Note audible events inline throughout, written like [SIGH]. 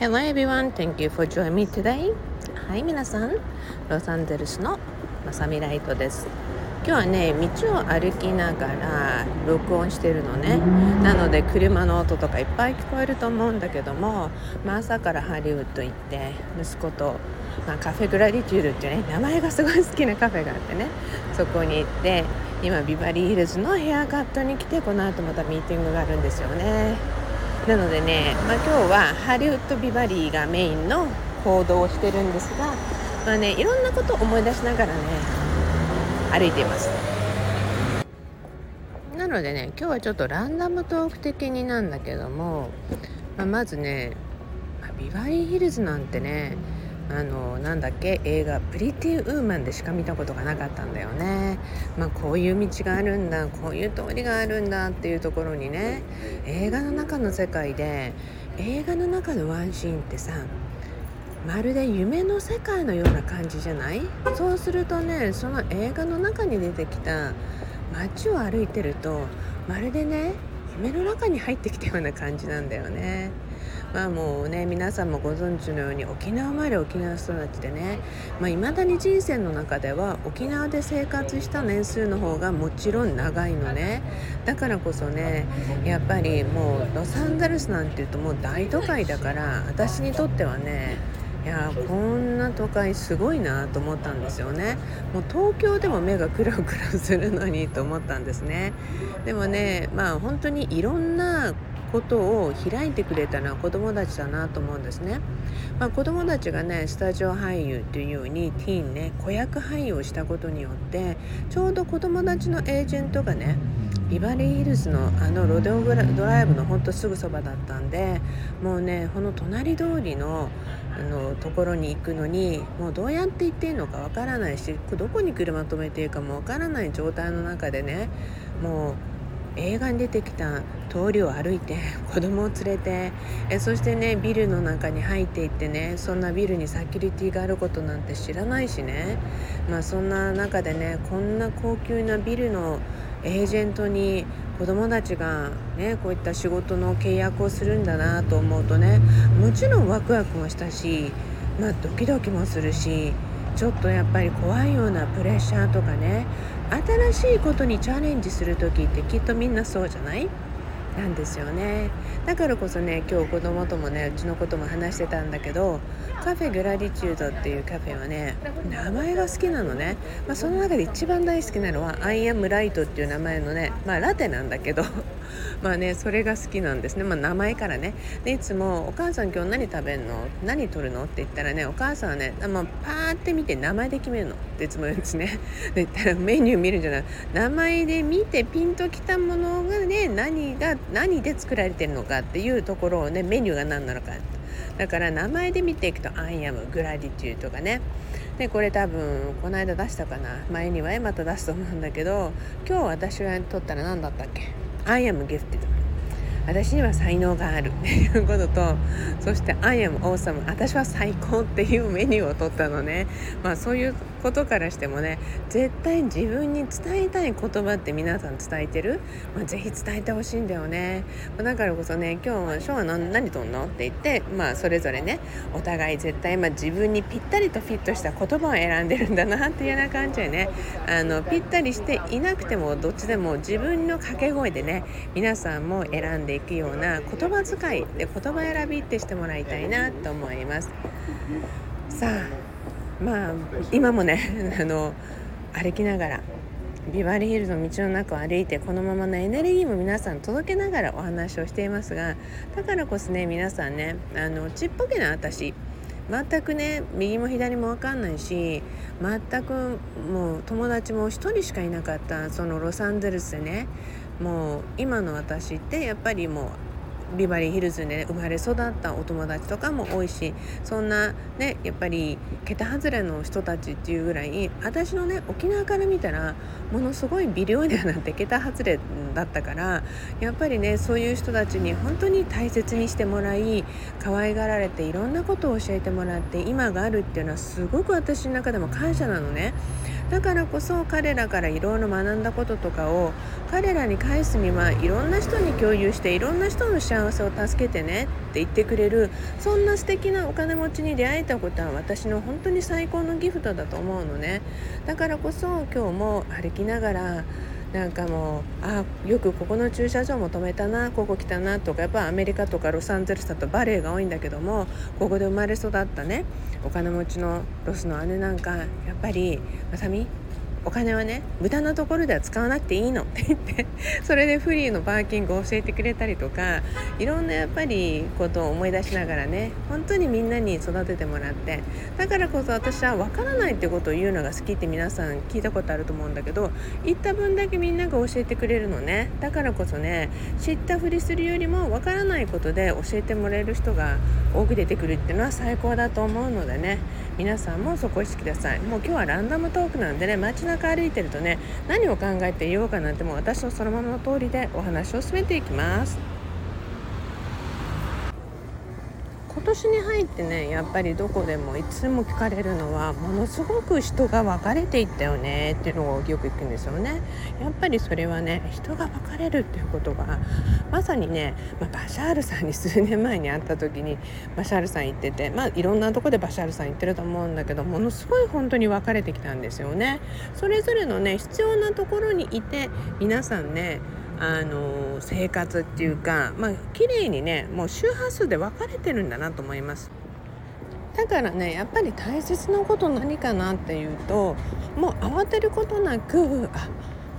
Hello everyone, thank you for joining me today. はい皆さん、ロサンゼルスのまさみライトです。今日はね、道を歩きながら録音してるのね。なので車の音とかいっぱい聞こえると思うんだけども、まあ、朝からハリウッド行って息子と、まあ、カフェグラディチュードってね名前がすごい好きなカフェがあってねそこに行って今ビバリーヒルズのヘアカットに来てこの後またミーティングがあるんですよね。なのでね、まあ、今日はハリウッドビバリーがメインの行動をしてるんですが、まあね、いろんなことを思い出しながらね歩いています。なのでね今日はちょっとランダムトーク的になんだけども、まあ、まずね、ビバリーヒルズなんてねあのなんだっけ映画「プリティウーマン」でしか見たことがなかったんだよね。まあ、こういう道があるんだこういう通りがあるんだっていうところにね映画の中の世界で映画の中のワンシーンってさまるで夢の世界のような感じじゃない？そうするとねその映画の中に出てきた街を歩いてるとまるでね夢の中に入ってきたような感じなんだよね。まあもうね皆さんもご存知のように沖縄生まれ沖縄育ちでねまあ、未だに人生の中では沖縄で生活した年数の方がもちろん長いのね。だからこそねやっぱりもうロサンゼルスなんていうともう大都会だから私にとってはねいやこんな都会すごいなと思ったんですよね。もう東京でも目がクラクラするのにと思ったんですね。でもねまあ本当にいろんなことを開いてくれたのは子どもたちだなと思うんですね。まあ、子どもたちがねスタジオ俳優というようにティーンね子役俳優をしたことによってちょうど子どもたちのエージェントがねビバリーヒルズのあのロデオドライブのほんとすぐそばだったんでもうねこの隣通りのあのところに行くのにもうどうやって行っていいのかわからないしどこに車止めていいかもわからない状態の中でねもう映画に出てきた通りを歩いて [LAUGHS] 子供を連れてえそしてねビルの中に入っていってねそんなビルにセキュリティがあることなんて知らないしね。まあそんな中でねこんな高級なビルのエージェントに子供たちがねこういった仕事の契約をするんだなと思うとねもちろんワクワクもしたしまあドキドキもするしちょっとやっぱり怖いようなプレッシャーとかね。新しいことにチャレンジする時ってきっとみんなそうじゃない？なんですよね。だからこそね今日子供ともねうちのことも話してたんだけどカフェグラディチュードっていうカフェはね名前が好きなのね、まあ、その中で一番大好きなのは「アイアムライトっていう名前のねまあラテなんだけど。まあねそれが好きなんですね、まあ、名前からね。でいつも「お母さん今日何食べんの？何取るの?」って言ったらねお母さんはね、まあ、パーって見て名前で決めるの。っていつも言うんですね。[LAUGHS] で言ったらメニュー見るんじゃない。名前で見てピンときたものがね何が何で作られてるのか？っていうところをねメニューが何なのか。だから名前で見ていくと「アイアムグラディテュー」とかね。でこれ多分この間出したかな。前にはまた出すと思うんだけど今日私が撮ったら何だったっけ？I am gifted. 私には才能がある。っ [LAUGHS] ていうこととそして「I am awesome」私は最高っていうメニューを取ったのね。まあそういうことからしてもね絶対自分に伝えたい言葉って皆さん伝えてる、まあ、ぜひ伝えてほしいんだよね、まあ、だからこそね今日は「ショーは何何とんの?」って言ってまあそれぞれねお互い絶対まあ自分にぴったりとフィットした言葉を選んでるんだなっていうような感じでねあのぴったりしていなくてもどっちでも自分の掛け声でね皆さんも選んでいくような言葉遣いで言葉選びってしてもらいたいなと思います。さあまあ今もね [LAUGHS] あの歩きながらビバリーヒルズの道の中を歩いてこのままのエネルギーも皆さん届けながらお話をしていますがだからこそね皆さんねあのちっぽけな私全くね右も左も分かんないし全くもう友達も1人しかいなかったそのロサンゼルスでねもう今の私ってやっぱりもうビバリーヒルズで生まれ育ったお友達とかも多いしそんなねやっぱり桁外れの人たちっていうぐらい私のね沖縄から見たらものすごい微量でなんて桁外れだったからやっぱりねそういう人たちに本当に大切にしてもらい可愛がられていろんなことを教えてもらって今があるっていうのはすごく私の中でも感謝なのね。だからこそ彼らからいろいろ学んだこととかを彼らに返すにはいろんな人に共有していろんな人の幸せを助けてねって言ってくれるそんな素敵なお金持ちに出会えたことは私の本当に最高のギフトだと思うのね。だからこそ今日も歩きながらなんかもうあよくここの駐車場も止めたなここ来たなとかやっぱアメリカとかロサンゼルスだとバレエが多いんだけどもここで生まれ育ったねお金持ちのロスの姉なんかやっぱり「まさみお金はね無駄なところでは使わなくていいの。[LAUGHS] って言ってそれでフリーのパーキングを教えてくれたりとかいろんなやっぱりことを思い出しながらね本当にみんなに育ててもらってだからこそ私は分からないってことを言うのが好きって皆さん聞いたことあると思うんだけど言った分だけみんなが教えてくれるのね。だからこそね知ったふりするよりも分からないことで教えてもらえる人が多く出てくるっていうのは最高だと思うのでね。皆さんもそこ意識ください。もう今日はランダムトークなんでね街中歩いてるとね何を考えていようかなんてもう私のそのままの通りでお話を進めていきます今年に入ってねやっぱりどこでもいつも聞かれるのはものすごく人が分かれていったよねっていうのをよく聞くんですよね。やっぱりそれはね人が分かれるっていうことがまさにね、まあ、バシャールさんに数年前に会った時にバシャールさん言っててまあいろんなとこでバシャールさん言ってると思うんだけどものすごい本当に分かれてきたんですよね。それぞれのね必要なところにいて皆さんねあの生活っていうかまあ綺麗にねもう周波数で分かれてるんだなと思いますだからねやっぱり大切なこと何かなっていうともう慌てることなくあ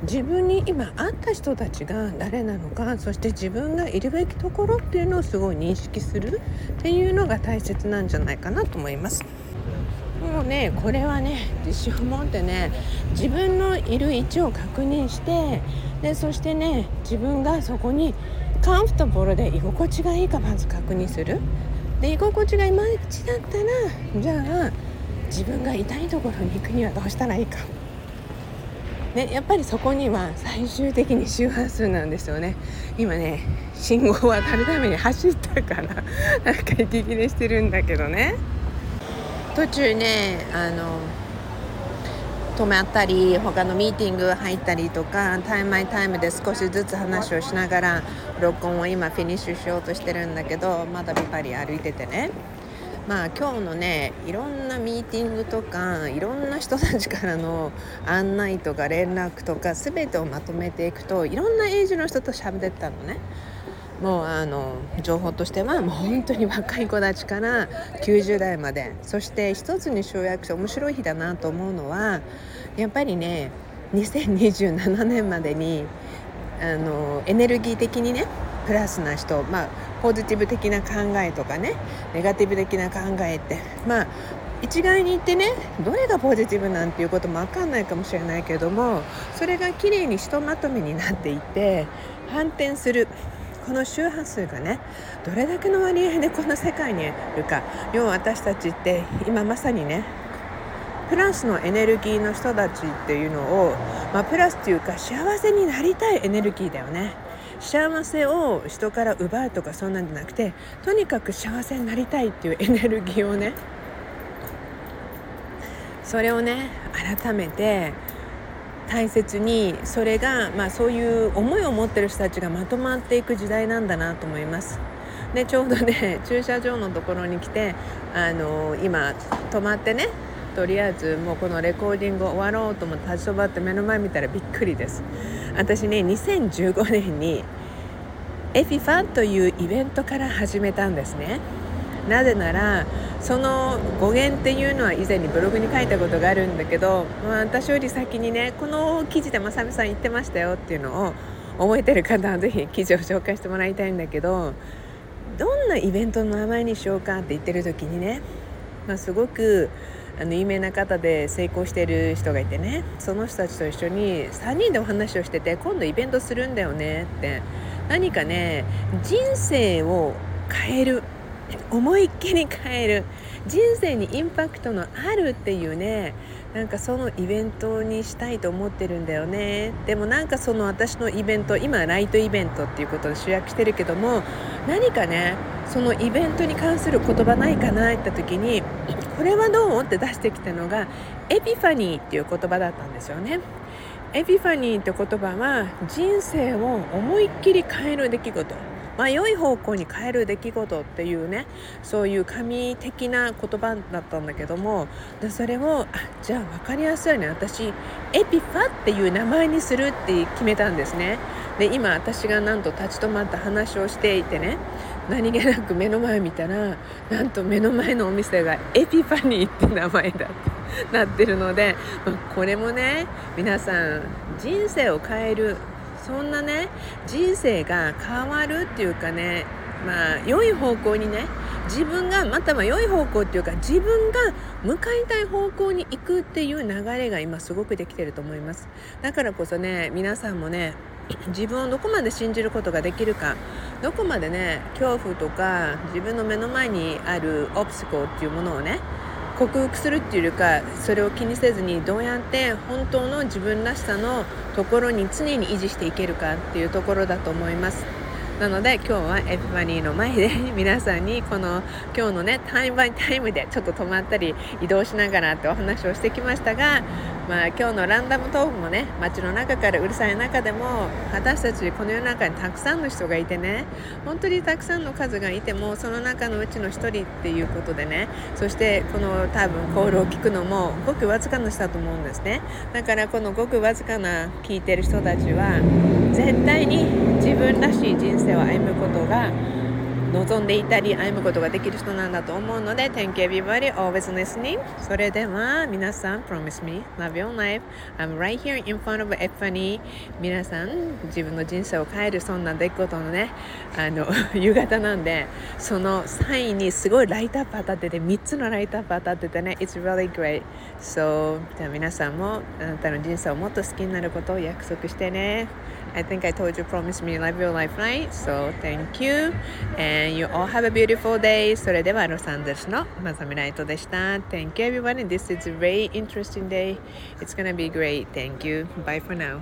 自分に今会った人たちが誰なのかそして自分がいるべきところっていうのをすごい認識するっていうのが大切なんじゃないかなと思います。もうねこれはね自信を持ってね自分のいる位置を確認してでそしてね自分がそこにカンフトボールで居心地がいいかまず確認する。で居心地がいまいちだったらじゃあ自分が痛いところに行くにはどうしたらいいか。ね、やっぱりそこには最終的に周波数なんですよね。今ね信号を渡るために走ったからなんか息切れしてるんだけどね。途中ねあの止まったり他のミーティング入ったりとかタイムマイタイムで少しずつ話をしながら録音を今フィニッシュしようとしてるんだけどまだビパリ歩いててねまあ今日のねいろんなミーティングとかいろんな人たちからの案内とか連絡とか全てをまとめていくといろんなエイジの人と喋ってたのね。もうあの情報としてはもう本当に若い子たちから90代まで。そして一つに集約して面白い日だなと思うのはやっぱりね2027年までにあのエネルギー的にねプラスな人、まあ、ポジティブ的な考えとかねネガティブ的な考えってまあ一概に言ってねどれがポジティブなんていうことも分かんないかもしれないけどもそれがきれいにひとまとめになっていて反転する。この周波数がねどれだけの割合でこの世界にいるか。要は私たちって今まさにねプラスのエネルギーの人たちっていうのを、まあ、プラスっていうか幸せになりたいエネルギーだよね。幸せを人から奪うとかそんなんじゃなくてとにかく幸せになりたいっていうエネルギーをねそれをね改めて大切にそれが、まあ、そういう思いを持ってる人たちがまとまっていく時代なんだなと思います。でちょうどね [LAUGHS] 駐車場のところに来てあの今止まってねとりあえずもうこのレコーディング終わろうと思って立ち止まって目の前見たらびっくりです私ね2015年にエフィファンというイベントから始めたんですねなぜならその語源っていうのは以前にブログに書いたことがあるんだけど、まあ、私より先にねこの記事でまさみさん言ってましたよっていうのを覚えてる方は是非記事を紹介してもらいたいんだけどどんなイベントの名前にしようかって言ってる時にね、まあ、すごくあの有名な方で成功してる人がいてねその人たちと一緒に3人でお話をしてて今度イベントするんだよねって何かね人生を変える思いっきり変える。人生にインパクトのあるっていうね。なんかそのイベントにしたいと思ってるんだよね。でもなんかその私のイベント今ライトイベントっていうことで主役してるけども何かねそのイベントに関する言葉ないかなって時にここれはどうって出してきたのがエピファニーっていう言葉だったんですよね。エピファニーって言葉は人生を思いっきり変える出来事。まあ、良い方向に変える出来事っていうねそういう神的な言葉だったんだけどもでそれをあじゃあ分かりやすいように私エピファっていう名前にするって決めたんですね。で今私がなんと立ち止まった話をしていてね何気なく目の前見たらなんと目の前のお店がエピファニーって名前だって [LAUGHS] なってるので、ま、これもね皆さん人生を変えるそんなね人生が変わるっていうかねまあ良い方向にね自分がまたは良い方向っていうか自分が向かいたい方向に行くっていう流れが今すごくできてると思います。だからこそね皆さんもね [CLEARS THROAT] 自分をどこまで信じることができるかどこまでね恐怖とか自分の目の前にあるオプシコっていうものをね克服するっていうよりかそれを気にせずにどうやって本当の自分らしさのところに常に維持していけるかっていうところだと思います。なので今日はエピファニーの前で皆さんにこの今日のねタイムバイタイムでちょっと止まったり移動しながらってお話をしてきましたがまあ、今日のランダムトークもね街の中からうるさい中でも私たちこの世の中にたくさんの人がいてね本当にたくさんの数がいてもその中のうちの1人っていうことでねそしてこの多分コールを聞くのもごくわずかな人だと思うんですね。だからこのごくわずかな聞いてる人たちは絶対に自分らしい人生を歩むことが望んでいたり歩むことができる人なんだと思うので Thank you everybody always listening それでは皆さん Promise me love your life I'm right here in front of Epiphany 皆さん自分の人生を変えるそんな出来事のねあの夕方なんでそのサインにすごいライトアップ当たってて3つのライトアップ当たっててね It's really great So じゃあ皆さんもあなたの人生をもっと好きになることを約束してね I think I told you promise me love your life right So thank you and And you all have a beautiful day. それではロサンゼルスのまさみライトでした。Thank you everyone. This is a very interesting day. It's gonna be great. Thank you. Bye for now.